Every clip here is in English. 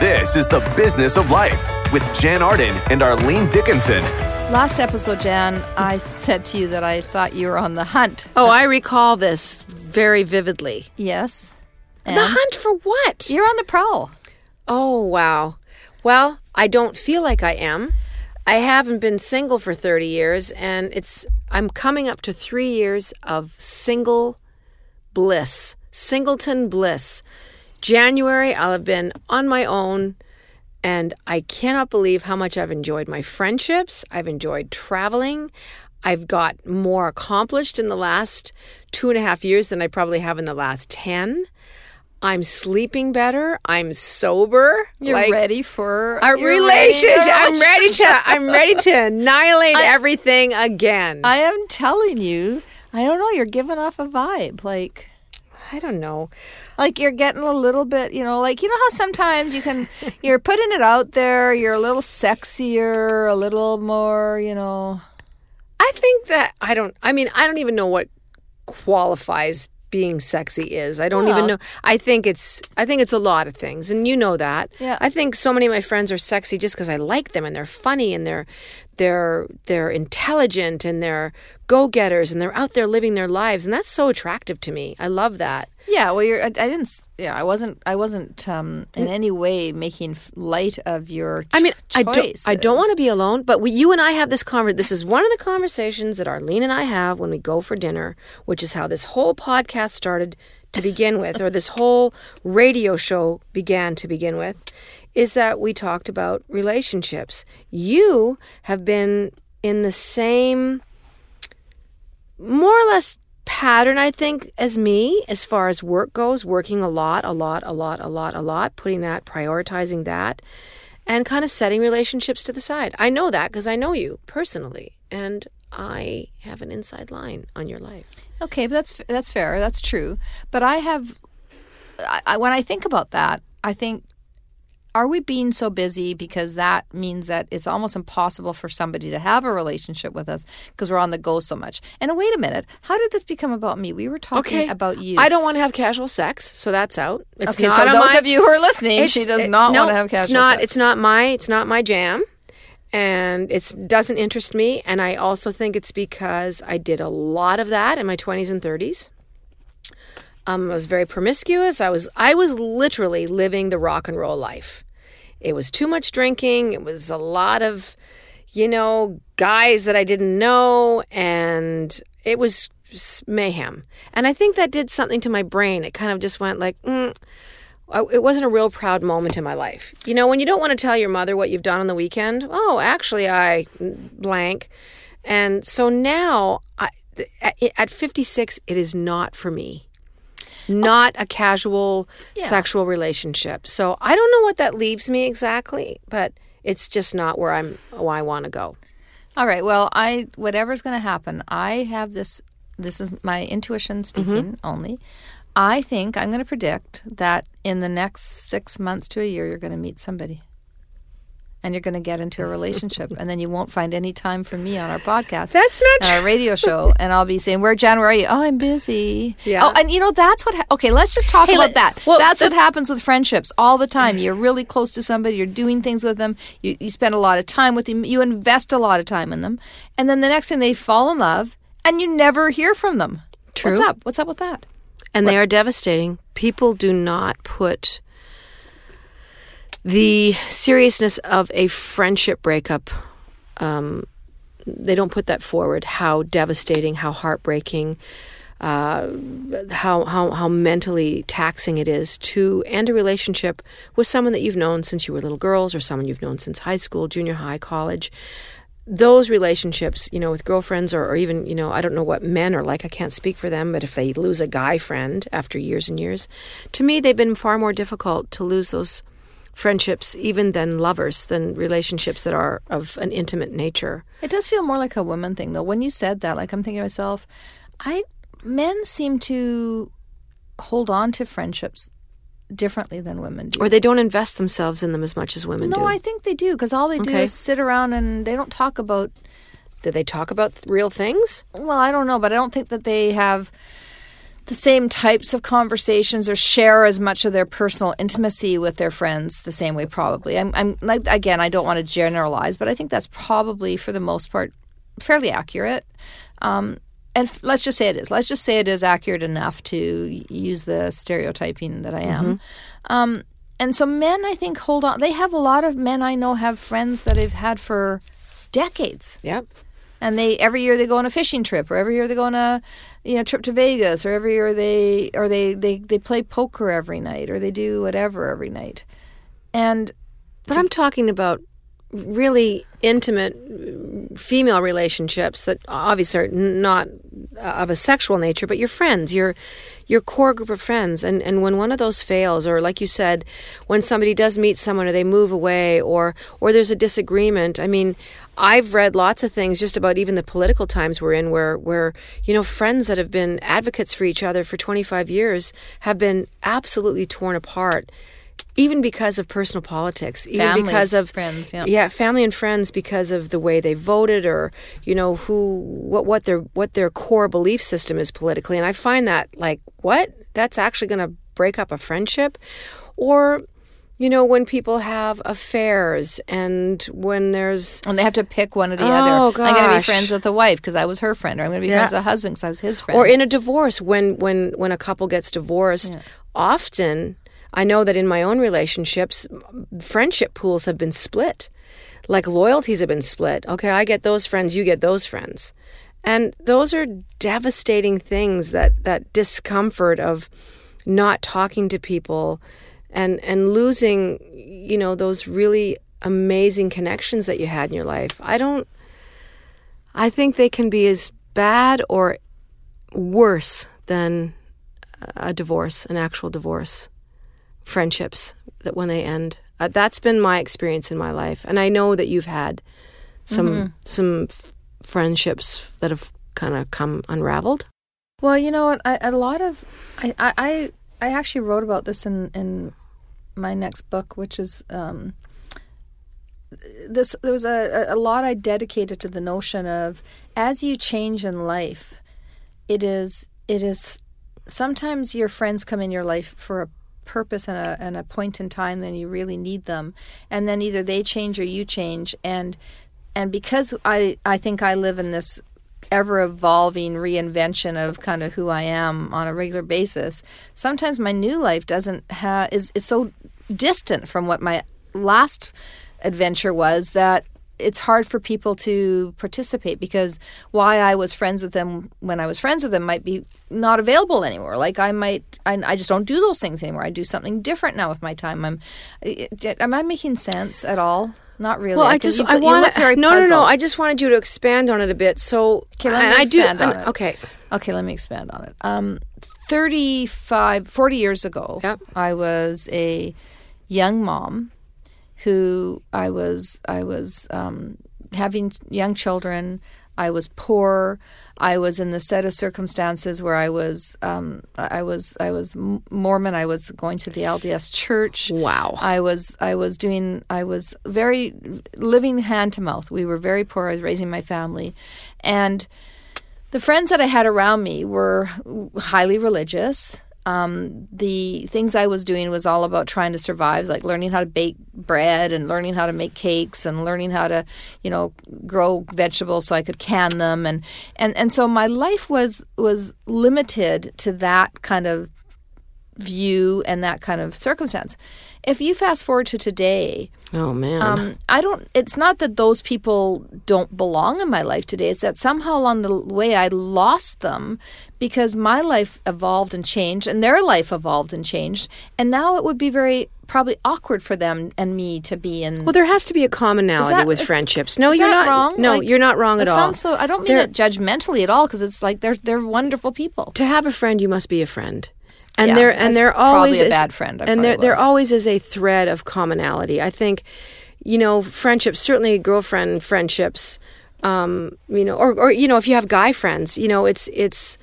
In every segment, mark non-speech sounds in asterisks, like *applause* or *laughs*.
This is the business of life with Jann Arden and Arlene Dickinson. Last episode, Jann, I said to you that I thought you were on the hunt. Oh, I recall this very vividly. Yes. the hunt for what? You're on the prowl. Oh, wow. Well, I don't feel like I am. I haven't been single for 30 years and it's I'm coming up to 3 years of single bliss. Singleton bliss. January I'll have been on my own and I cannot believe how much I've enjoyed my friendships. I've enjoyed traveling. I've got more accomplished in the last two and a half years than I probably have in the last 10. I'm sleeping better. I'm sober. You're Like, ready for a relationship. ready- I'm ready to. I'm ready to *laughs* annihilate everything again. I, I am telling you, I don't know. You're giving off a vibe, like don't know. like you're getting a little bit, you know, like you know how sometimes you can, *laughs* you're putting it out there. You're a little sexier, a little more, you know. I think that I don't. I mean, I don't even know what qualifies being sexy is. I don't Well. even know. I think it's. I think it's a lot of things, and you know that. Yeah. I think so many of my friends are sexy just because I like them, and they're funny, and they're they're they're intelligent, and they're go getters, and they're out there living their lives, and that's so attractive to me. I love that. Yeah, well, you're. I, I didn't. Yeah, I wasn't. I wasn't um, in any way making light of your. Ch- I mean, I don't. I don't want to be alone. But we, you and I have this conver. This is one of the conversations that Arlene and I have when we go for dinner, which is how this whole podcast started to begin with, or this whole radio show began to begin with, is that we talked about relationships. You have been in the same, more or less pattern, I think, as me as far as work goes, working a lot, a lot, a lot, a lot, a lot, putting that, prioritizing that, and kind of setting relationships to the side. I know that because I know you personally, and I have an inside line on your life. Okay, but that's that's fair. That's true. But I have, I, when I think about that, I think, are we being so busy because that means that it's almost impossible for somebody to have a relationship with us because we're on the go so much? And wait a minute, how did this become about me? We were talking Okay, about you. I don't want to have casual sex, so that's out. It's okay, not so those my- of you who are listening, she does it- not no, want to have casual It's not. sex. It's not my. It's not my jam, and it doesn't interest me. And I also think it's because I did a lot of that in my twenties and thirties. Um, I was very promiscuous. I was. I was literally living the rock and roll life. It was too much drinking. It was a lot of, you know, guys that I didn't know, and it was mayhem. And I think that did something to my brain. It kind of just went like. Mm, it wasn't a real proud moment in my life. You know, when you don't want to tell your mother what you've done on the weekend, oh, actually, I blank. And so now, I, at, at 56, it is not for me. Not a casual sexual relationship. So I don't know what that leaves me exactly, but it's just not where I'm. Where I want to go. All right. Well, I whatever's going to happen, I have this. This is my intuition mm-hmm. speaking only. I think I'm going to predict that in the next six months to a year, you're going to meet somebody, and you're going to get into a relationship, and then you won't find any time for me on our podcast. That's not and our radio show, and I'll be saying, "Where, Jann? Where are you? Oh, I'm busy. Yeah. Oh, and you know that's what. Ha- okay, let's just talk Hey, about let- that. well, that's the- what happens with friendships all the time. You're really close to somebody. You're doing things with them. You, you spend a lot of time with them. You invest a lot of time in them, and then the next thing they fall in love, and you never hear from them. True. What's up? What's up with that? and they are devastating. People do not put the seriousness of a friendship breakup. Um, they don't put that forward. How devastating, how heartbreaking, uh, how how how mentally taxing it is to end a relationship with someone that you've known since you were little girls, or someone you've known since high school, junior high, college those relationships, you know, with girlfriends or, or even, you know, I don't know what men are like. I can't speak for them, but if they lose a guy friend after years and years, to me, they've been far more difficult to lose those friendships, even than lovers, than relationships that are of an intimate nature. It does feel more like a woman thing, though. When you said that, like I'm thinking to myself, I men seem to hold on to friendships differently than women do. Or they don't invest themselves in them as much as women no, do. No, I think they do because all they do Okay. is sit around and they don't talk about. do they talk about th- real things? Well, I don't know, but I don't think that they have the same types of conversations or share as much of their personal intimacy with their friends the same way probably. I'm, I'm like again i don't want to generalize but i think that's probably for the most part fairly accurate. Um, and f- let's just say it is. Let's just say it is accurate enough to use the stereotyping that i am. Um, and so men i think hold on. They have a lot of men i know have friends that they've had for decades. Yep. and they every year they go on a fishing trip or every year they go on a you know trip to Vegas or every year they or they they they play poker every night or they do whatever every night. And But I'm talking about really intimate female relationships that obviously are not uh, of a sexual nature, but your friends, your your core group of friends. And and when one of those fails, or like you said, when somebody does meet someone or they move away, or or there's a disagreement. I mean. I've read lots of things just about even the political times we're in where where you know friends that have been advocates for each other for 25 years have been absolutely torn apart even because of personal politics, even Families, because of friends, yeah. yeah, family and friends because of the way they voted or you know who what what their what their core belief system is politically, and I find that like what that's actually going to break up a friendship, or you know when people have affairs and when there's and they have to pick one or the Oh, other. I'm going to be friends with the wife because I was her friend, or I'm going to be Yeah. friends with the husband because I was his friend. or in a divorce when when when a couple gets divorced often i know that in my own relationships friendship pools have been split. Like loyalties have been split. Okay i get those friends you get those friends. And those are devastating things that that discomfort of not talking to people and and losing you know those really amazing connections that you had in your life. I don't i think they can be as bad or worse than a divorce, an actual divorce, friendships that when they end. Uh, that's been my experience in my life, and I know that you've had some some f- friendships that have kind of come unraveled. Well, you know? I, a lot of I, I I I actually wrote about this in in my next book, which is um, this. There was a a lot I dedicated to the notion of as you change in life, it is it is sometimes your friends come in your life for a purpose and a and a point in time then you really need them. And then either they change or you change. And and because I I think I live in this ever evolving reinvention of kind of who I am on a regular basis sometimes my new life doesn't have is is so distant from what my last adventure was that it's hard for people to participate because why I was friends with them when I was friends with them might be not available anymore. Like I might, I, I just don't do those things anymore. I do something different now with my time. I'm, am I making sense at all? Not really. Well, I just you, I want look very no no no. I just wanted you to expand on it a bit. So Okay, let me and I do expand on it. okay. Okay, let me expand on it. Um, 35, 40 years ago, Yep. I was a young mom who I was I was um, having young children. I was poor. I was in the set of circumstances where I was um, I was I was Mormon. I was going to the LDS church. Wow. I was I was doing I was very living hand to mouth. We were very poor. I was raising my family, and the friends that I had around me were highly religious. Um, the things I was doing was all about trying to survive, like learning how to bake bread and learning how to make cakes and learning how to, you know, grow vegetables so I could can them. And and and so my life was was limited to that kind of view and that kind of circumstance. If you fast forward to today, Oh man. um, I don't. It's not that those people don't belong in my life today. It's that somehow along the way I lost them because my life evolved and changed, and their life evolved and changed, and now it would be very probably awkward for them and me to be in. well, there has to be a commonality that- with is- friendships. No, is you're that not wrong? No, Like, you're not wrong at all. so. I don't mean They're- it judgmentally at all because it's like they're they're wonderful people. to have a friend, you must be a friend. And Yeah, there and there probably always a is, bad friend, I and there probably there always is a thread of commonality. I think, you know, friendships, certainly girlfriend friendships, um, you know, or or you know, if you have guy friends, you know, it's it's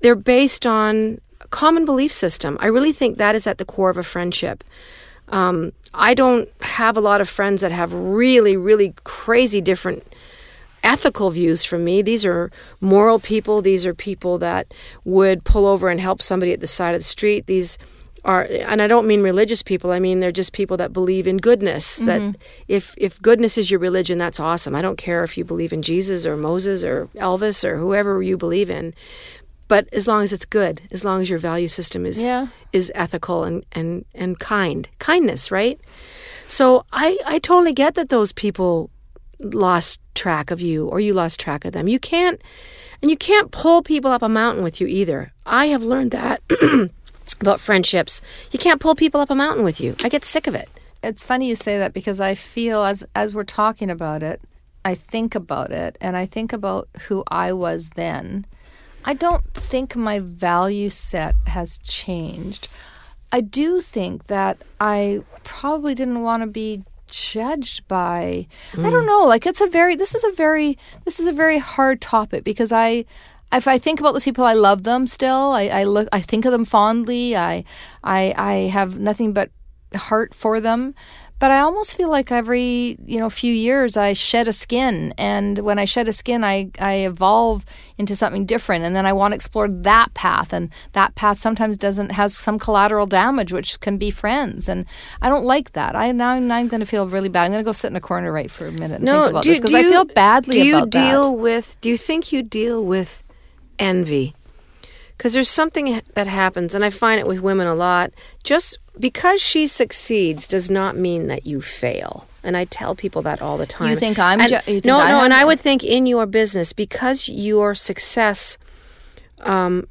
they're based on common belief system. I really think that is at the core of a friendship. Um, I don't have a lot of friends that have really, really crazy different ethical views from me. These are moral people. These are people that would pull over and help somebody at the side of the street. These are and I don't mean religious people. I mean they're just people that believe in goodness. Mm-hmm. That if if goodness is your religion, that's awesome. I don't care if you believe in Jesus or Moses or Elvis or whoever you believe in. But as long as it's good, as long as your value system is Yeah. is ethical and, and, and kind. Kindness, right? So I, I totally get that those people lost track of you or you lost track of them. You can't and you can't pull people up a mountain with you either. I have learned that *clears throat* about friendships. You can't pull people up a mountain with you. I get sick of it. It's funny you say that because I feel as as we're talking about it, I think about it and I think about who I was then. I don't think my value set has changed. I do think that I probably didn't want to be judged by I don't hmm. know, like it's a very this is a very this is a very hard topic because I if I think about those people, I love them still. I, I look, I think of them fondly. I, I, I have nothing but heart for them. But I almost feel like every you know few years I shed a skin, and when I shed a skin, I I evolve into something different, and then I want to explore that path, and that path sometimes doesn't has some collateral damage, which can be friends, and I don't like that. I now, now I'm going to feel really bad. I'm going to go sit in a corner right for a minute and think about this because I feel badly do you about deal that. with do you think you deal with envy because there's something that happens and i find it with women a lot just because she succeeds does not mean that you fail and i tell people that all the time You think I'm And- ju- you think no I no and i would think in your business because your success um,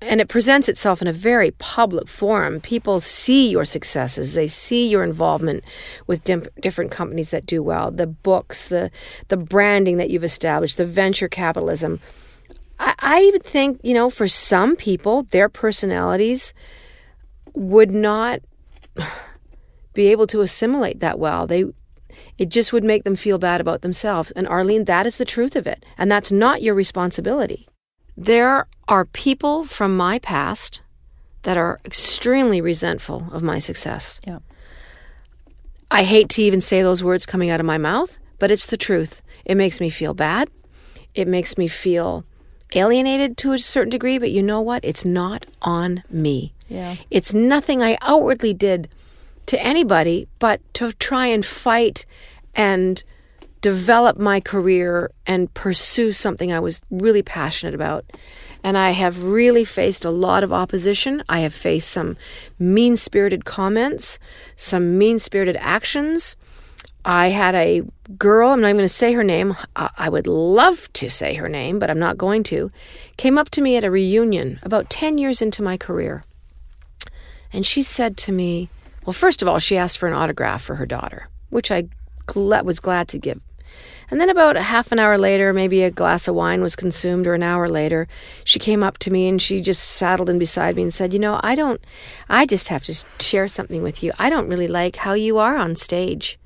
and it presents itself in a very public forum. People see your successes. They see your involvement with dim- different companies that do well, the books, the the branding that you've established, the venture capitalism. I, I would think, you know, for some people, their personalities would not *sighs* be able to assimilate that well. They it just would make them feel bad about themselves. And Arlene, that is the truth of it. And that's not your responsibility. There are people from my past that are extremely resentful of my success. Yeah. I hate to even say those words coming out of my mouth, but it's the truth. It makes me feel bad. It makes me feel alienated to a certain degree, but you know what? It's not on me. Yeah. It's nothing I outwardly did to anybody, but to try and fight and develop my career and pursue something I was really passionate about. And I have really faced a lot of opposition. I have faced some mean spirited comments, some mean spirited actions. I had a girl, I'm not even going to say her name. I would love to say her name, but I'm not going to. Came up to me at a reunion about 10 years into my career. And she said to me, well, first of all, she asked for an autograph for her daughter, which I was glad to give. And then about a half an hour later, maybe a glass of wine was consumed, or an hour later, she came up to me and she just saddled in beside me and said, You know, I don't, I just have to share something with you. I don't really like how you are on stage.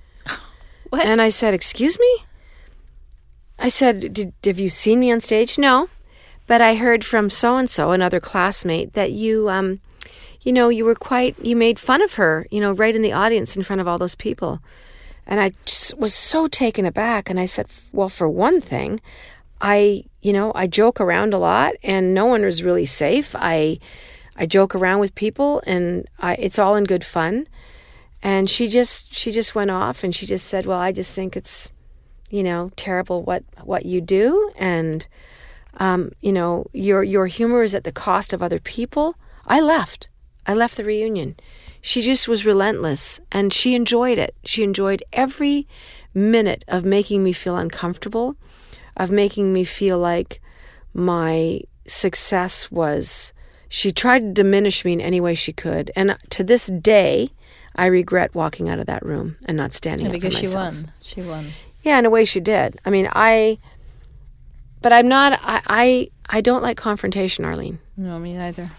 What? And I said, Excuse me? I said, Did, Have you seen me on stage? No. But I heard from so and so, another classmate, that you, um, you know, you were quite, you made fun of her, you know, right in the audience in front of all those people. And I was so taken aback. And I said, Well, for one thing, I, you know, I joke around a lot and no one is really safe. I, I joke around with people and I, it's all in good fun. And she just, she just went off and she just said, Well, I just think it's, you know, terrible what, what you do. And, um, you know, your, your humor is at the cost of other people. I left. I left the reunion. She just was relentless and she enjoyed it. She enjoyed every minute of making me feel uncomfortable, of making me feel like my success was. She tried to diminish me in any way she could. And to this day, I regret walking out of that room and not standing up because for she won. She won. Yeah, in a way she did. I mean, I. But I'm not. I. I, I don't like confrontation, Arlene. No, me neither.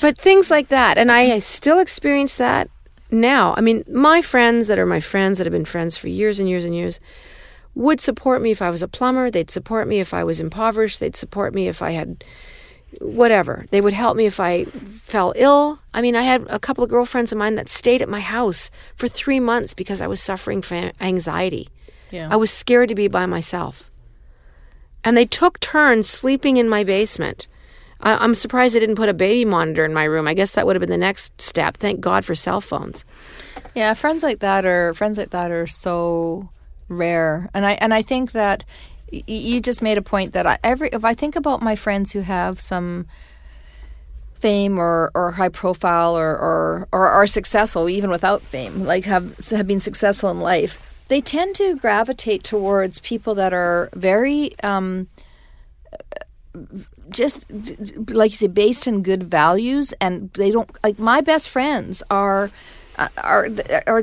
But things like that, and I still experience that now. I mean, my friends that are my friends that have been friends for years and years and years would support me if I was a plumber. They'd support me if I was impoverished. They'd support me if I had whatever. They would help me if I fell ill. I mean, I had a couple of girlfriends of mine that stayed at my house for three months because I was suffering from anxiety. Yeah. I was scared to be by myself. and they took turns sleeping in my basement. I, I'm surprised they didn't put a baby monitor in my room. I guess that would have been the next step. Thank God for cell phones. Yeah, friends like that are friends like that are so rare, and I and I think that you just made a point that I, every if I think about my friends who have some fame or, or high profile or, or or are successful even without fame, like have have been successful in life, they tend to gravitate towards people that are very. Um, just like you say based in good values and they don't like my best friends are uh, are are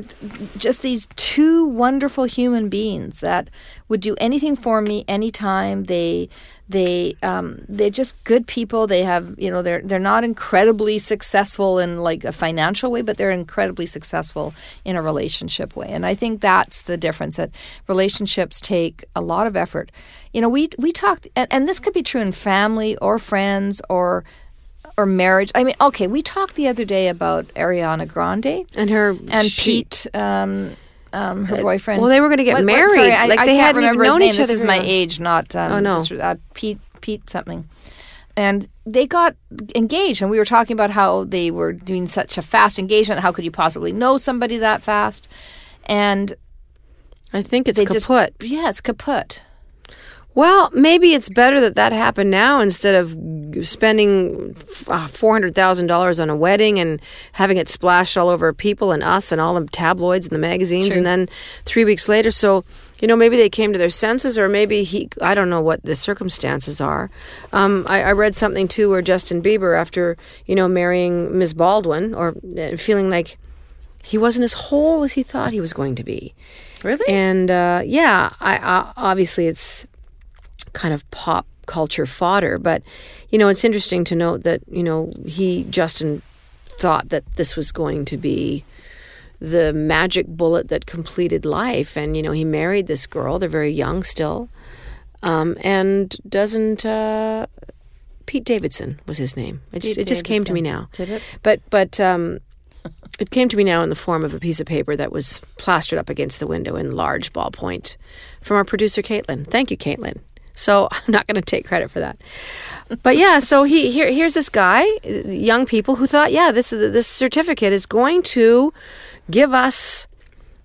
just these two wonderful human beings that would do anything for me anytime. They they um, they're just good people. They have you know they're they're not incredibly successful in like a financial way but they're incredibly successful in a relationship way. And i think that's the difference that relationships take a lot of effort. You know we we talked and, and this could be true in family or friends or or marriage. I mean, okay, we talked the other day about Ariana Grande And her and she- Pete, um, um, her boyfriend. well, they were gonna get What- what- married. sorry, I, Like, I they can't hadn't even remember his known name. each This is my age, not um, Oh, no. just, uh, Pete. Pete something. And they got engaged, and we were talking about how they were doing such a fast engagement. How could you possibly know somebody that fast? And I think it's kaput. just yeah, it's kaput. Well, maybe it's better that that happened now instead of spending uh, four hundred thousand dollars on a wedding and having it splashed all over people and us and all the tabloids and the magazines, and then three weeks later. So, you know, maybe they came to their senses, or maybe he. I don't know what the circumstances are. Um, I, I read something too where Justin Bieber, after you know marrying Ms. Baldwin, or uh, feeling like he wasn't as whole as he thought he was going to be. Really? And uh, yeah, I, I obviously it's kind of pop culture fodder, but you know it's interesting to note that you know he Justin thought that this was going to be the magic bullet that completed life, and you know he married this girl. They're very young still, um, and doesn't. Uh, Pete Davidson was his name. It just, it just came to me now. Did it? But but um, it came to me now in the form of a piece of paper that was plastered up against the window in large ballpoint from our producer Caitlin. Thank you, Caitlin. So *laughs* I'm not going to take credit for that. But yeah, so he here here's this guy, uh, young people who thought, yeah, this this certificate is going to give us,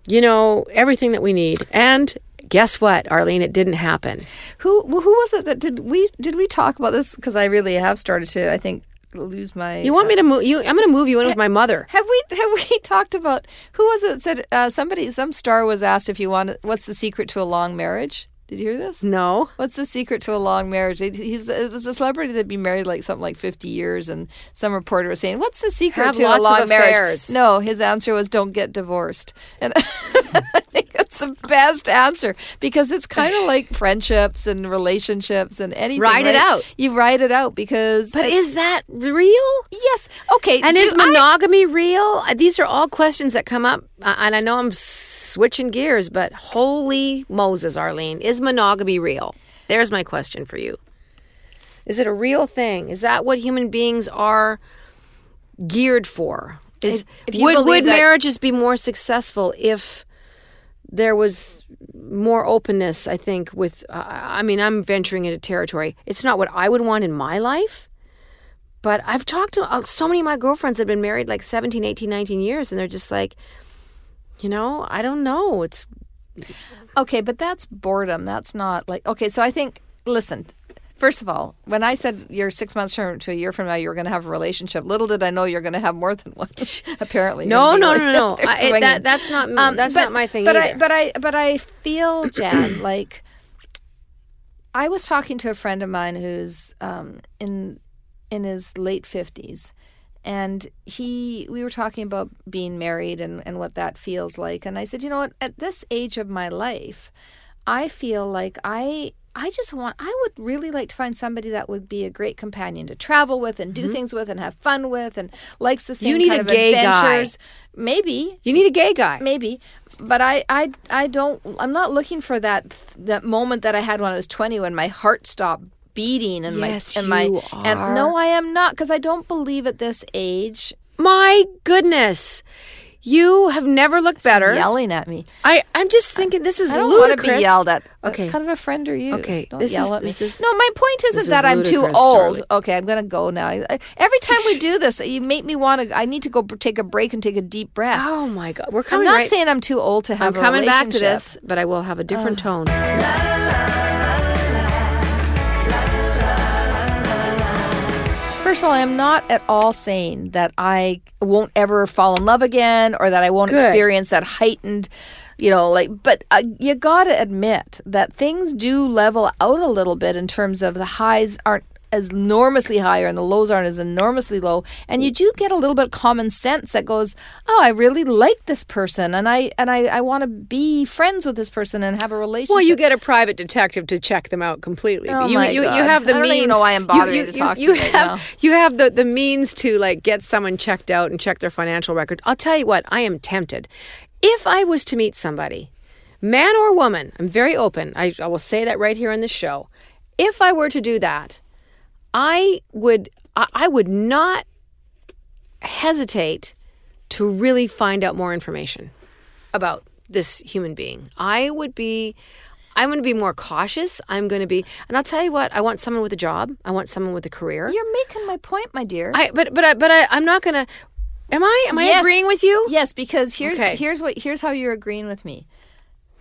you know, everything that we need. And guess what, Arlene? It didn't happen. Who who was it that did we did we talk about this? Because I really have started to I think lose my. You want me to move you? I'm going to move you in with my mother. Have we have we *laughs* talked about who was it that said uh, somebody some star was asked if you want what's the secret to a long marriage? Did you hear this? No. What's the secret to a long marriage? He was, it was a celebrity that'd been married like something like fifty years, and some reporter was saying, "What's the secret Have to a long marriage?" No, his answer was, "Don't get divorced." And *laughs* I think that's the best answer because it's kind of *laughs* like friendships and relationships and anything. Write it out. You write it out because. But is that real? yes, okay. And is I- monogamy real? Uh, These are all questions that come up, uh, and I know I'm switching gears, but holy Moses, Arlene, is monogamy real? There's my question for you. Is it a real thing? Is that what human beings are geared for? Is If- would would that- marriages be more successful if there was more openness? I think with uh, I mean I'm venturing into territory. It's not what I would want in my life. But I've talked to uh, so many of my girlfriends that have been married like 17, 18, 19 years, and they're just like, you know, I don't know. It's Okay, but that's boredom. That's not like okay. So I think listen. First of all, when I said you're six months from to a year from now, you're going to have a relationship. Little did I know you're going to have more than one. *laughs* Apparently, no, You're no, no, no. *laughs* I, that, that's not Um, that's but- not my thing But either. I, but I, but I feel, *clears throat* Jann, like I was talking to a friend of mine who's um, in in his late fifties, and he we were talking about being married and and what that feels like, and I said, you know what, at this age of my life, I feel like I. I just want, I would really like to find somebody that would be a great companion to travel with and do things with and have fun with and likes the same Mm-hmm. need kind a of gay guy. adventures. Maybe, you need a gay guy. maybe but I, I i don't i'm not looking for that that moment that i had when i was 20 when my heart stopped beating and Yes, my and my you and no i am not because i don't believe at this age My goodness. You have never looked better. Yelling at me. I, I'm just thinking this is I don't want to be yelled at. What Okay. kind of a friend are you? Okay, Don't this yell is- at me. is- no, my point isn't is that I'm too old. Okay, I'm gonna go now. I- I- Every time we do *laughs* this, you make me want to. I need to go take a break and take a deep breath. Oh my God. We're coming. I'm not right. saying I'm too old to have. I'm coming back to this, but I will have a different tone. First of all, I'm not at all saying that I won't ever fall in love again or that I won't Good. experience that heightened, you know, like, but uh, you got to admit that things do level out a little bit in terms of the highs aren't as enormously higher and the lows aren't as enormously low and you do get a little bit of common sense that goes oh i really like this person and i and i, I want to be friends with this person and have a relationship Well, you get a private detective to check them out completely. Oh you, my you, you have the I don't means. even know why I'm you- bothering you, to you- talk to you you right have now. you have the the means to like get someone checked out and check their financial record. I'll tell you what, I am tempted. If I was to meet somebody, man or woman, I'm very open. I, I will say that right here on the show. If I were to do that, I would I, I would not hesitate to really find out more information about this human being. I would be I'm going to be more cautious. I'm going to be and I'll tell you what, I want someone with a job. I want someone with a career. you're making my point my dear I but but I but I I'm not going to Am I am I Yes. agreeing with you? Yes, because here's Okay. here's what here's how you're agreeing with me.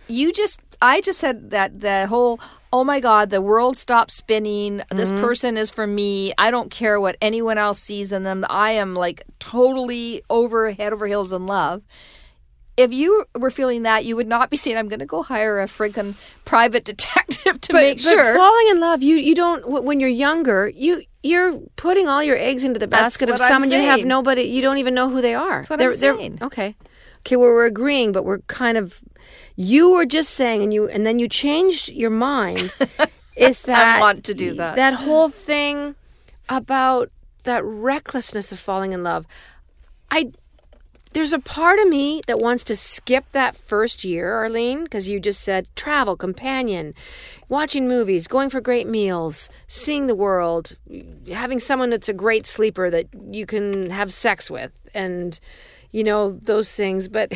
You just I just said that the whole oh my god, the world stopped spinning. This Mm-hmm. person is for me. I don't care what anyone else sees in them. I am like totally over head over heels in love. If you were feeling that, you would not be saying, "I'm going to go hire a freaking private *laughs* detective to But, make but sure." falling in love, you you don't when you're younger, you you're putting all your eggs into the basket of I'm someone you have nobody you don't even know who they are. That's what I'm saying. Okay. Okay, well we're agreeing, but we're kind of you were just saying and you and then you changed your mind. *laughs* is that I want to do that. That whole thing about that recklessness of falling in love. I there's a part of me that wants to skip that first year, Arlene, because you just said travel, companion, watching movies, going for great meals, seeing the world, having someone that's a great sleeper that you can have sex with, and you know those things. But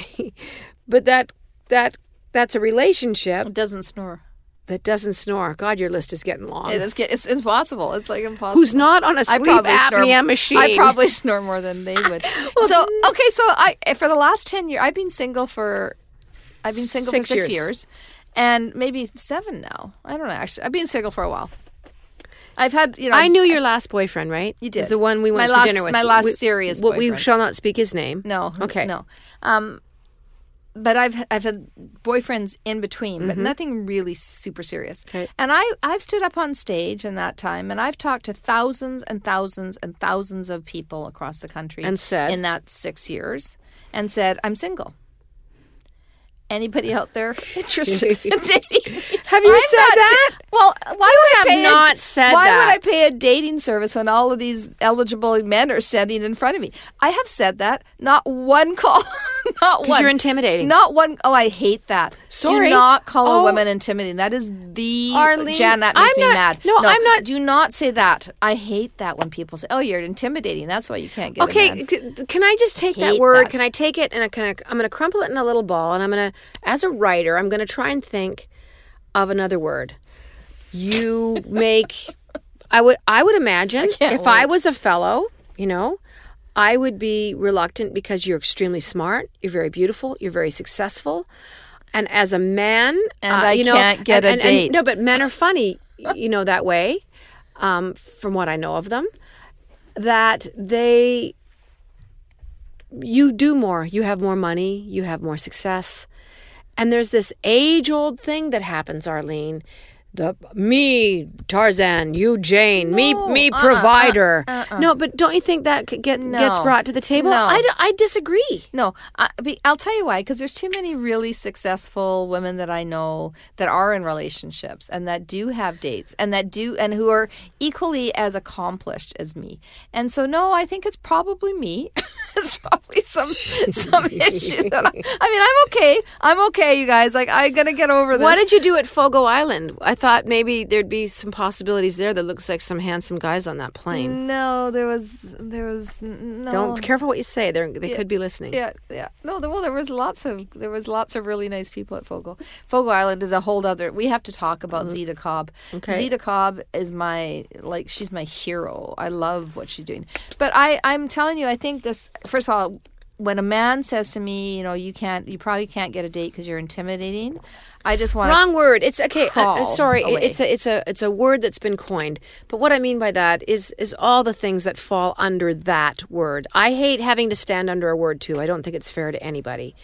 *laughs* but that that that's a relationship it doesn't snore. that doesn't snore. God, your list is getting long. It is, it's impossible. It's like impossible. Who's not on a sleep apnea machine? I probably *laughs* snore more than they would. *laughs* so okay, so I eh, for the last ten years, I've been single for, I've been single Six for six years. years. and maybe seven now. I don't know. Actually, I've been single for a while. I've had you know. I knew your last boyfriend, right? You did. The one we went My to last- dinner with. my last We- serious well, We shall not speak his name. No. Okay. No. Um, but I've I've had boyfriends in between, but nothing really super serious. Mm-hmm. Okay. And I I've stood up on stage in that time, and I've talked to thousands and thousands and thousands of people across the country, And said? in that six years, and said I'm single. Anybody out there *laughs* interested in dating? Have you I'm said not that? well, why would have I pay? a- said why that. would I pay a dating service when all of these eligible men are standing in front of me? I have said that. Not one call. *laughs* *laughs* not one. you're intimidating. Not one oh I hate that. Sorry. Do not call Oh. a woman intimidating. That is the Arlene, Jann. That makes I'm me not- mad. no, I'm not- Do not say that. I hate that when people say, "Oh, you're intimidating." That's why you can't get. a Okay, man. c- can I just take that word? that. Can I take it and I can I'm going to crumple it in a little ball and I'm going to as a writer, I'm going to try and think of another word. You *laughs* make I would I would imagine can't if I was a fellow, you know, I would be reluctant because you're extremely smart, you're very beautiful, you're very successful. And as a man, And uh, I you know, can't get and- a and- and- date. no, but men are funny, you know, that way. Um, from what I know of them, that they you do more. You have more money, you have more success. And there's this age old thing that happens, Arlene. The me Tarzan, you Jane, me me uh-uh, provider. Uh, uh, uh. No, but don't you think that get, gets brought to the table? No. I, I disagree. No, I, I'll tell you why. Because there's too many really successful women that I know that are in relationships and that do have dates and that do and who are equally as accomplished as me. And so, no, I think it's probably me. *laughs* it's probably some *laughs* some issue that I, I mean, I'm okay. I'm okay, you guys. Like I'm gonna get over this. What did you do at Fogo Island? I thought thought maybe there'd be some possibilities there. That looks like some handsome guys on that plane. No, there was there was no. Don't be careful what you say. They're, they could be listening. Yeah, yeah. No, there, well, there was lots of there was lots of really nice people at Fogo. Fogo Island is a whole other. We have to talk about Zita Cobb. Mm-hmm. Okay. Zita Cobb is my like she's my hero. I love what she's doing. But I I'm telling you, I think this. First of all, when a man says to me, you know, you can't, you probably can't get a date because you're intimidating. I just want Wrong word. It's okay. uh, sorry, away. it's a it's a it's a word that's been coined. But what I mean by that is is all the things that fall under that word. I hate having to stand under a word too. I don't think it's fair to anybody.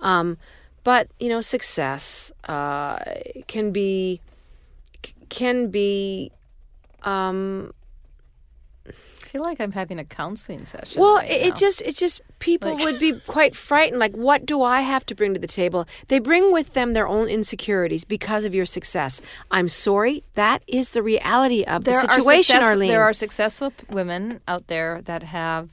Um, but you know, success uh, can be can be. Um, feel like I'm having a counseling session. well, right it, it just it just people would be *laughs* quite frightened. Like, what do I have to bring to the table? They bring with them their own insecurities because of your success. I'm sorry, that is the reality of the situation, success- Arlene. There are successful women out there that have.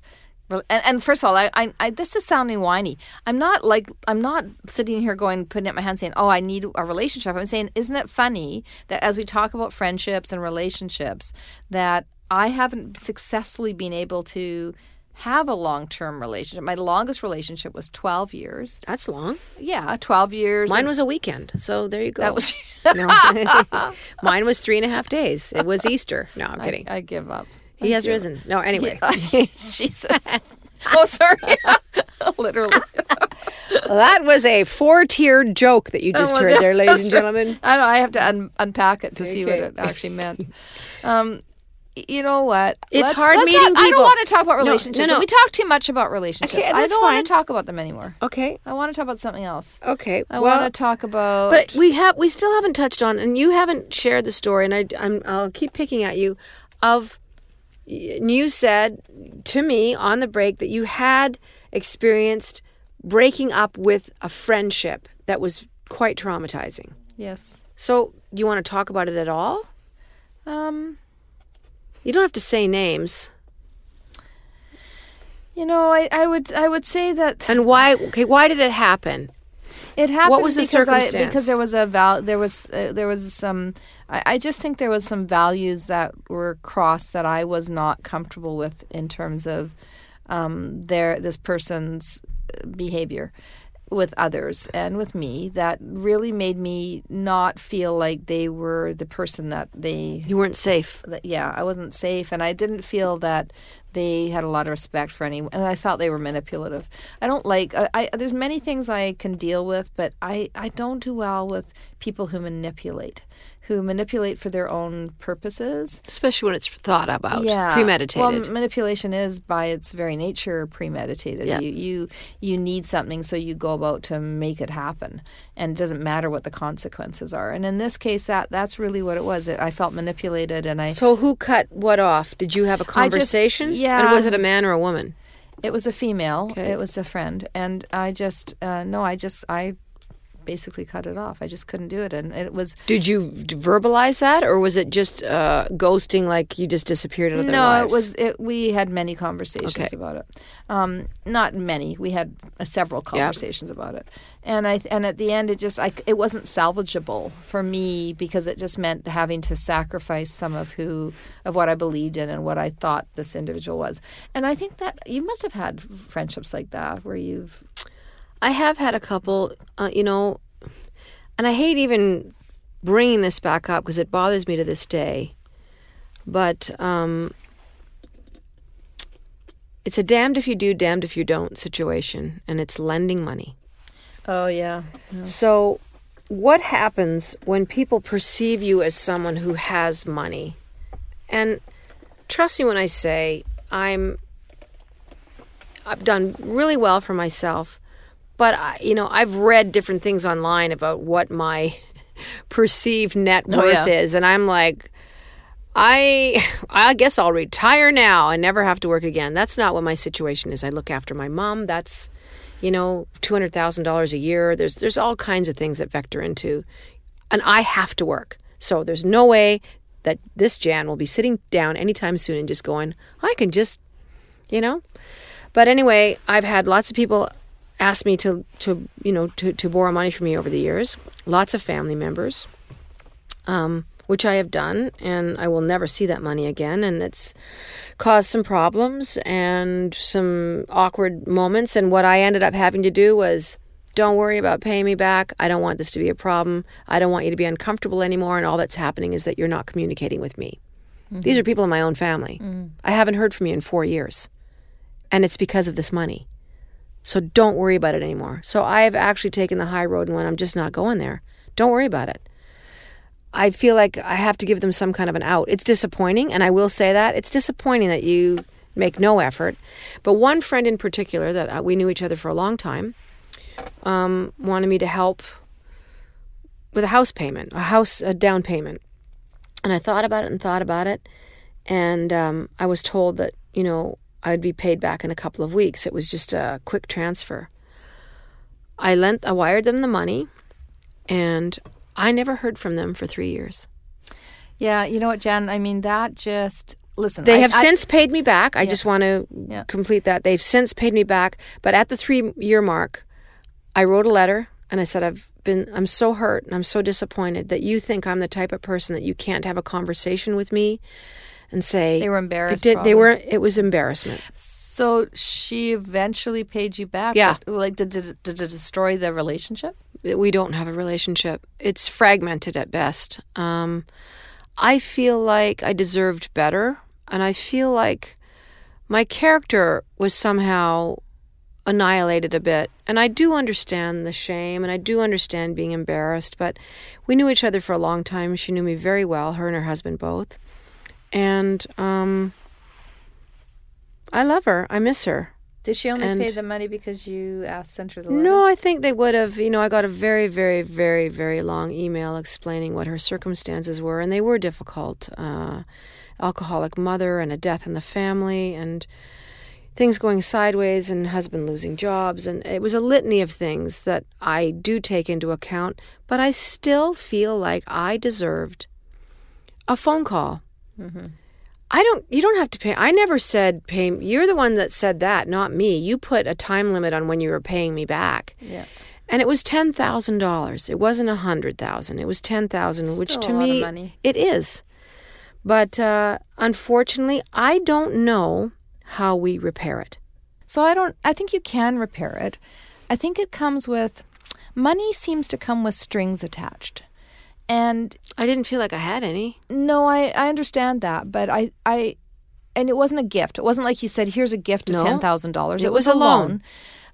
And, and first of all, I, I, I, this is sounding whiny. I'm not like I'm not sitting here going putting up my hand saying, "Oh, I need a relationship." I'm saying, isn't it funny that as we talk about friendships and relationships, that I haven't successfully been able to have a long term relationship. My longest relationship was 12 years. That's long. Yeah, 12 years. Mine was a weekend, so there you go. That was. *laughs* no. *laughs* *laughs* Mine was three and a half days. It was Easter. No, I'm kidding. I, I give up. he has risen. No, anyway. Jesus. oh, sorry. Literally. Well, that was a four-tiered joke that you just Oh, heard there, ladies and gentlemen. I know. I have to un- unpack it to see what it actually meant. Um, you know what? It's hard meeting not- I don't want to talk about No, no, relationships. no. We talk too much about relationships. Okay, I don't fine. want to talk about them anymore. Okay. I want to talk about something else. Okay. I well, want to talk about. But we have we still haven't touched on, and you haven't shared the story, and I, I'm I'll keep picking at you. Of you said to me on the break that you had experienced breaking up with a friendship that was quite traumatizing. yes. So, do you want to talk about it at all? Um, You don't have to say names. you know, I, I would I would say that And why? Okay, why did it happen? It happened What was the because I, circumstance? because there was a val there was uh, there was some I, I just think there was some values that were crossed that I was not comfortable with in terms of um, their this person's uh, behavior with others and with me that really made me not feel like they were the person that they You weren't safe. that yeah, I wasn't safe, and I didn't feel that they had a lot of respect for anyone, and I felt they were manipulative. I don't like. I, I there's many things I can deal with, but I I don't do well with people who manipulate, who manipulate for their own purposes. Especially when it's thought about, Yeah, premeditated. Well, manipulation is by its very nature premeditated. Yeah. You you you need something, so you go about to make it happen, and it doesn't matter what the consequences are. And in this case, that that's really what it was. I felt manipulated, and I so, who cut what off? Did you have a I just- conversation? yeah. And was it a man or a woman? It was a female. Okay. It was a friend, and I just uh, no, I just I basically cut it off. I just couldn't do it, and it was Did you verbalize that, or was it just uh, ghosting, like you just disappeared out of their no. lives? It was it. We had many conversations Okay. about it. Um, not many. We had uh, several conversations about it, and I and at the end, it just I it wasn't salvageable for me because it just meant having to sacrifice some of who of what I believed in and what I thought this individual was. And I think that you must have had friendships like that where you've I have had a couple, uh, you know, and I hate even bringing this back up because it bothers me to this day. But um, it's a damned if you do, damned if you don't situation, and it's lending money. oh yeah So, what happens when people perceive you as someone who has money? And trust me when I say I'm I've done really well for myself, but I, you know, I've read different things online about what my *laughs* perceived net worth Oh, yeah. is and I'm like I *laughs* I guess I'll retire now and never have to work again. That's not what my situation is. I look after my mom. That's you know, two hundred thousand dollars a year. There's there's all kinds of things that vector into, and I have to work. So there's no way that this Jann will be sitting down anytime soon and just going, I can just, you know. But anyway, I've had lots of people ask me to to you know to to borrow money from me over the years. Lots of family members. Um, which I have done, and I will never see that money again. And it's caused some problems and some awkward moments. And what I ended up having to do was don't worry about paying me back. I don't want this to be a problem. I don't want you to be uncomfortable anymore. And all that's happening is that you're not communicating with me. Mm-hmm. These are people in my own family. Mm-hmm. I haven't heard from you in four years. And it's because of this money. So don't worry about it anymore. So I have actually taken the high road and when I'm just not going there. Don't worry about it. I feel like I have to give them some kind of an out. It's disappointing, and I will say that. It's disappointing that you make no effort. But one friend in particular that uh, we knew each other for a long time um, wanted me to help with a house payment, a house a down payment. And I thought about it and thought about it, and um, I was told that you know I would be paid back in a couple of weeks. It was just a quick transfer. I lent, I wired them the money, and I never heard from them for three years. Yeah, you know what, Jann? I mean, that just listen. They I, have I, since paid me back. I yeah. just want to yeah. complete that. They've since paid me back, but at the three year mark, I wrote a letter and I said, I've been, I'm so hurt and I'm so disappointed that you think I'm the type of person that you can't have a conversation with me and say they were embarrassed. It did, they were. It was embarrassment. So she eventually paid you back. Yeah. Like did did, did it destroy the relationship? We don't have a relationship. It's fragmented at best. Um, I feel like I deserved better, and I feel like my character was somehow annihilated a bit. And I do understand the shame and I do understand being embarrassed, but we knew each other for a long time. She knew me very well, her and her husband both. And um, I love her. I miss her. Did she only and pay the money because you asked sent her the letter? No, I think they would have. You know, I got a very, very, very, very long email explaining what her circumstances were, and they were difficult. Uh, alcoholic mother and a death in the family, and things going sideways, and husband losing jobs, and it was a litany of things that I do take into account. But I still feel like I deserved a phone call. Mm-hmm. I don't. You don't have to pay. I never said pay. You're the one that said that, not me. You put a time limit on when you were paying me back. Yeah. And it was ten thousand dollars. It wasn't a hundred thousand. It was ten thousand, which to me it is. But uh, unfortunately, I don't know how we repair it. So I don't. I think you can repair it. I think it comes with money. Seems to come with strings attached. And I didn't feel like I had any. No, I, I understand that, but I, I and it wasn't a gift. It wasn't like you said, "Here's a gift of no, ten thousand dollars." It, was, a loan. loan.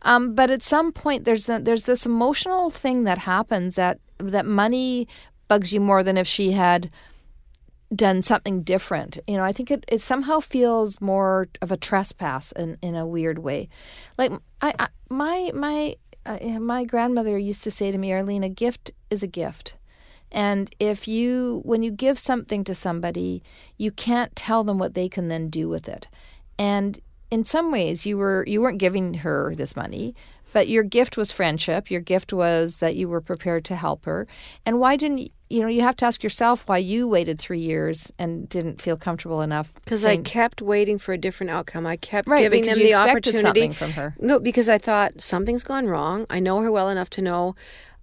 Um, but at some point, there's a, there's this emotional thing that happens that that money bugs you more than if she had done something different. You know, I think it, it somehow feels more of a trespass in, in a weird way. Like I, I my my uh, my grandmother used to say to me, Arlene, a gift is a gift. And if you, when you give something to somebody, you can't tell them what they can then do with it. And in some ways, you were you weren't giving her this money, but your gift was friendship. Your gift was that you were prepared to help her. And why didn't you know? You have to ask yourself why you waited three years and didn't feel comfortable enough. Because I kept waiting for a different outcome. I kept right, giving them the opportunity from her. No, because I thought something's gone wrong. I know her well enough to know.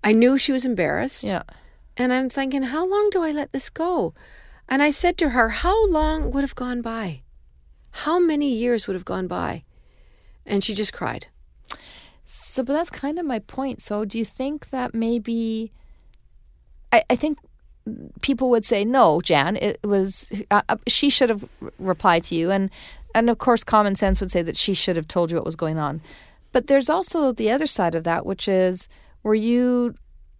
I knew she was embarrassed. Yeah. And I'm thinking, how long do I let this go? And I said to her, How long would have gone by? How many years would have gone by? And she just cried. So, but that's kind of my point. So, do you think that maybe. I, I think people would say, no, Jann, it was. Uh, uh she should have replied to you. And, and of course, common sense would say that she should have told you what was going on. But there's also the other side of that, which is were you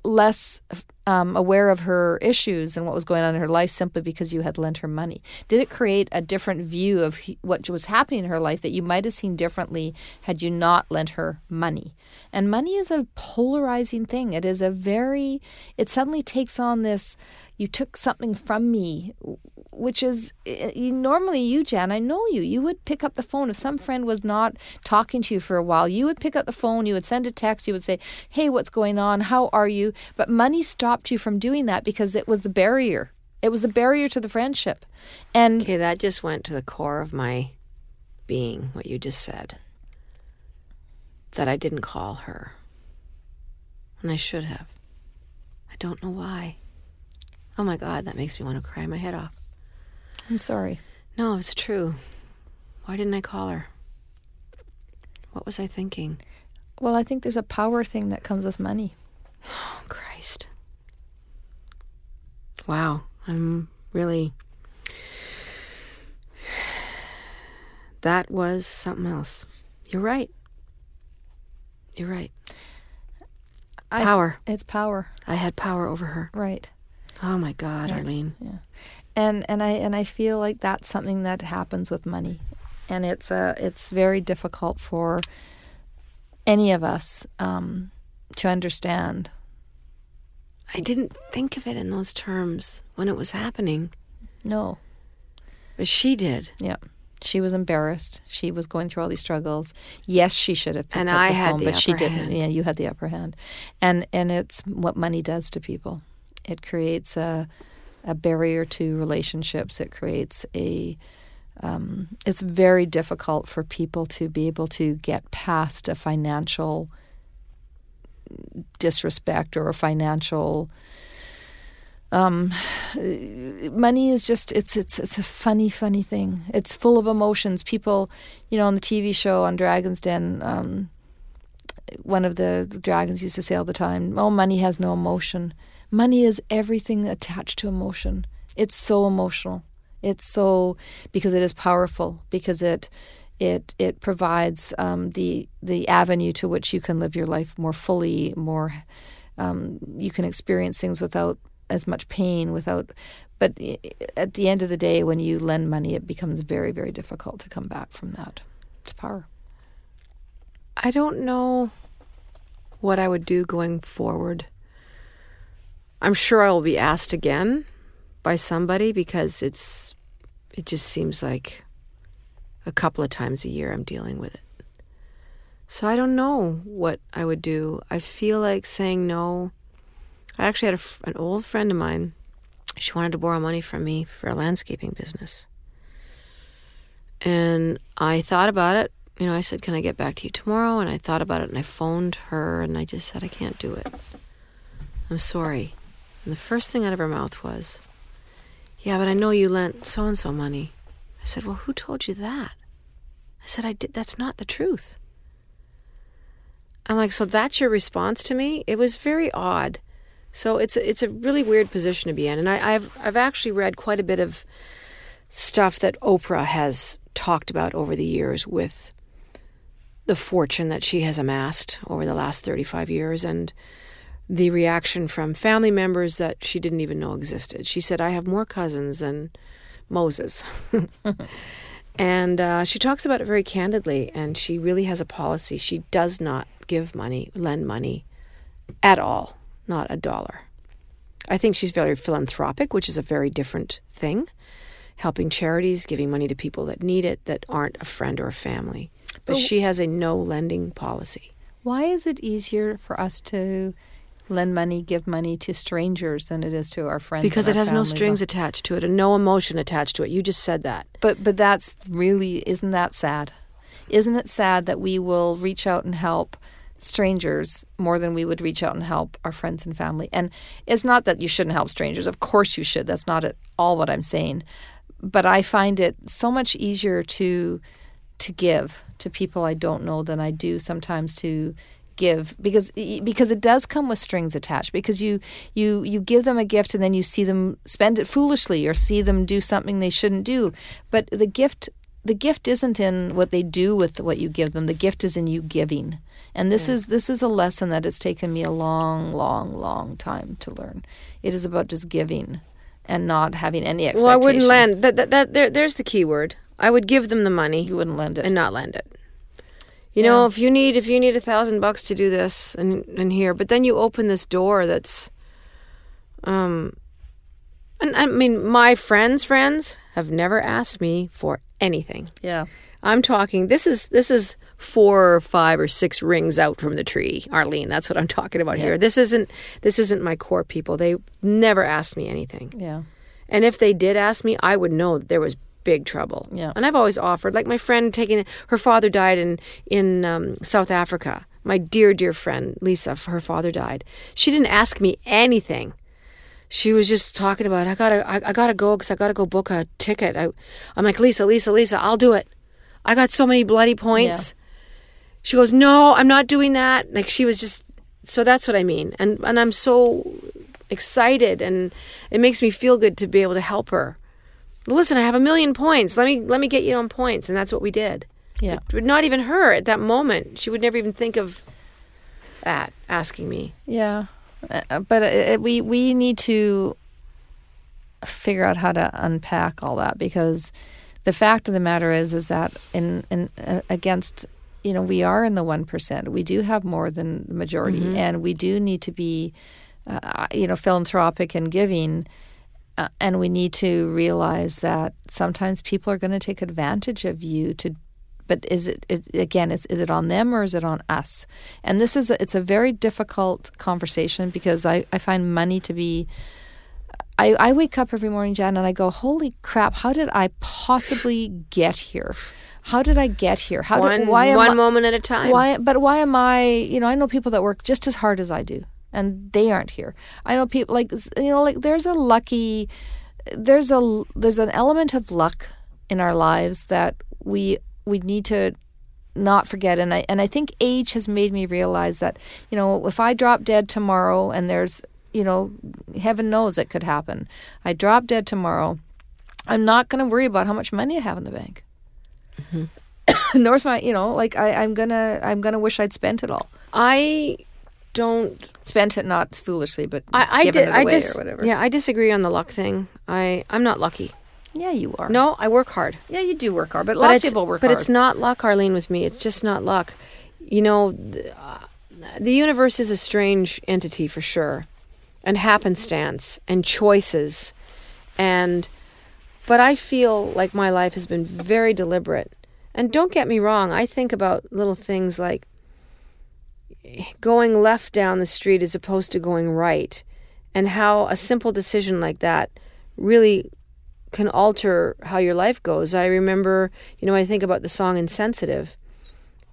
less um, aware of her issues and what was going on in her life simply because you had lent her money? Did it create a different view of what was happening in her life that you might have seen differently had you not lent her money? And money is a polarizing thing. It is a very, it suddenly takes on this you took something from me which is eh, eh, normally you, Jann. I know you. You would pick up the phone if some friend was not talking to you for a while. You would pick up the phone. You would send a text. You would say, "Hey, what's going on? How are you?" But money stopped you from doing that because it was the barrier. It was the barrier to the friendship. And okay, that just went to the core of my being. What you just said. That I didn't call her, and I should have. I don't know why. Oh my God, that makes me want to cry my head off. I'm sorry. No, it's true. Why didn't I call her? What was I thinking? Well, I think there's a power thing that comes with money. Oh, Christ. Wow. I'm really. *sighs* That was something else. You're right. You're right. I- Power. it's power, I had power over her. right? Oh my God, Right. Arlene. And and I and I feel like that's something that happens with money, and it's uh, it's very difficult for any of us um, to understand. I didn't think of it in those terms when it was happening, No, but she did. yeah, she was embarrassed. She was going through all these struggles. Yes, she should have picked And up I the had phone, the but she didn't. hand. Yeah, you had the upper hand, and and it's what money does to people. It creates a a barrier to relationships. It creates a um, it's very difficult for people to be able to get past a financial disrespect or a financial um, money is just it's it's it's a funny funny thing. It's full of emotions. People you know on the tv show on Dragons' Den um, one of the dragons used to say all the time oh money has no emotion money is everything attached to emotion. It's so emotional. It's so because it is powerful because it it it provides um, the the avenue to which you can live your life more fully more um, you can experience things without as much pain without but at the end of the day when you lend money it becomes very very difficult to come back from that. It's power. I don't know what I would do going forward. I'm sure I will be asked again by somebody because it's it just seems like a couple of times a year I'm dealing with it. So I don't know what I would do. I feel like saying no. I actually had a, an old friend of mine. She wanted to borrow money from me for a landscaping business. And I thought about it you know, I said, Can I get back to you tomorrow? And I thought about it and I phoned her and I just said, I can't do it. I'm sorry. And the first thing out of her mouth was, Yeah, but I know you lent so and so money. I said, Well, who told you that? I said, I did. That's not the truth. I'm like, So that's your response to me? It was very odd. So it's it's a really weird position to be in. And I, I've, I've actually read quite a bit of stuff that Oprah has talked about over the years with the fortune that she has amassed over the last 35 years and the reaction from family members that she didn't even know existed. She said, I have more cousins than Moses. *laughs* and uh, she talks about it very candidly, and she really has a policy. She does not give money, lend money at all, not a dollar. I think she's very philanthropic, which is a very different thing. Helping charities, giving money to people that need it, that aren't a friend or a family. But But- she has a no lending policy. why is it easier for us to lend money give money to strangers than it is to our friends Because it has no strings though? attached to it and no emotion attached to it. You just said that. But but that's really isn't that sad? Isn't it sad that we will reach out and help strangers more than we would reach out and help our friends and family? And it's not that you shouldn't help strangers. Of course you should. That's not at all what I'm saying. But I find it so much easier to to give to people I don't know than I do sometimes to give because because it does come with strings attached because you you you give them a gift and then you see them spend it foolishly or see them do something they shouldn't do but the gift the gift isn't in what they do with what you give them the gift is in you giving and this mm. is this is a lesson that has taken me a long long long time to learn it is about just giving and not having any expectation Well, I wouldn't lend. That, that, that, there, there's the key word. I would give them the money you wouldn't lend it and not lend it. You know, if you need if you need a thousand bucks to do this and and here, but then you open this door that's, um, and I mean, my friends' friends have never asked me for anything. yeah I'm talking. This is this is four or five or six rings out from the tree, Arlene. That's what I'm talking about here. This isn't this isn't my core people. They never asked me anything. yeah And if they did ask me, I would know that there was big trouble. Yeah. And I've always offered, like my friend taking her father died in in um, South Africa. My dear dear friend Lisa, her father died. She didn't ask me anything. she was just talking about I gotta I, I gotta go because I gotta go book a ticket. I, I'm like Lisa, Lisa, Lisa, I'll do it. I got so many bloody points. She goes, no, I'm not doing that. Like she was just so that's what I mean, and and I'm so excited, and it makes me feel good to be able to help her. Listen, I have a million points. Let me let me get you on points, and that's what we did. Yeah. But not even her at that moment. She would never even think of that asking me. Yeah, Uh, but it, we we need to figure out how to unpack all that because the fact of the matter is is that in in uh, against you know we are in the one percent. We do have more than the majority, and we do need to be uh, you know philanthropic and giving. Uh, and we need to realize that sometimes people are going to take advantage of you to but is it, it again is, is it on them or is it on us? And this is a, it's a very difficult conversation because I, I find money to be I, I wake up every morning Jann and i go holy crap how did i possibly get here? How did i get here? How One did, why am one I, moment at a time. why but why am i you know i know people that work just as hard as i do and they aren't here. I know people like you know like there's a lucky there's a there's an element of luck in our lives that we we need to not forget. And I and I think age has made me realize that you know if I drop dead tomorrow and there's you know heaven knows it could happen. I drop dead tomorrow I'm not going to worry about how much money I have in the bank. Mm-hmm. *coughs* Nor's my you know like I, I'm gonna I'm gonna wish I'd spent it all. I don't spent it not foolishly but I, I did it I away dis- or whatever Yeah, I disagree on the luck thing. I I'm not lucky. yeah you are No, I work hard. yeah you do work hard but, But lots of people work but hard But it's not luck, Arlene, with me. It's just not luck. You know, the, uh, the universe is a strange entity for sure, and happenstance and choices, and but I feel like my life has been very deliberate. And don't get me wrong, I think about little things like going left down the street as opposed to going right, and how a simple decision like that really can alter how your life goes. I remember, you know, I think about the song Insensitive.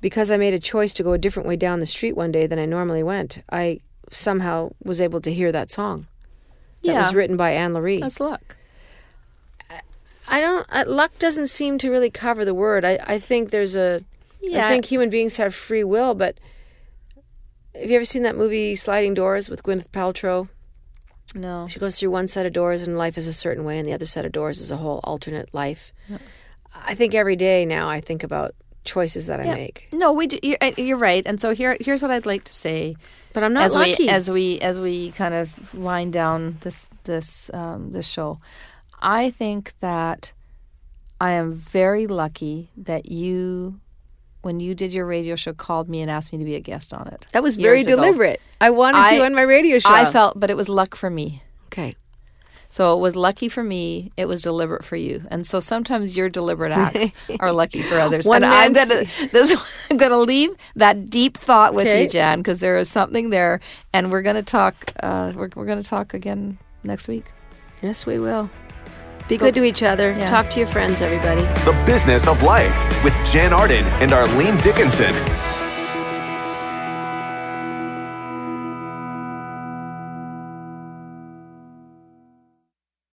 Because I made a choice to go a different way down the street one day than I normally went, I somehow was able to hear that song. That was written by Anne Loree. that's luck I don't. Uh, luck doesn't seem to really cover the word. I, I think there's a. Yeah. I think human beings have free will, but have you ever seen that movie Sliding Doors with Gwyneth Paltrow? no She goes through one set of doors and life is a certain way, and the other set of doors is a whole alternate life. I think every day now I think about choices that I Yeah. make, No, we do, you're, uh, you're right. And so here, here's what I'd like to say but I'm not as lucky. we as we as we kind of wind down this this um, this show. I think that I am very lucky that you, when you did your radio show, called me and asked me to be a guest on it. that was very ago. deliberate. I wanted I- you on my radio show. I felt, but it was luck for me. okay. So it was lucky for me. It was deliberate for you. And so sometimes your deliberate *laughs* acts are lucky for others. One and I'm gonna *laughs* this I'm gonna leave that deep thought with Okay. you, Jann, because there is something there, and we're gonna talk. Uh, we're we're gonna talk again next week. Yes, we will. Be good to each other. Yeah. Talk to your friends, everybody. The Business of Life with Jann Arden and Arlene Dickinson.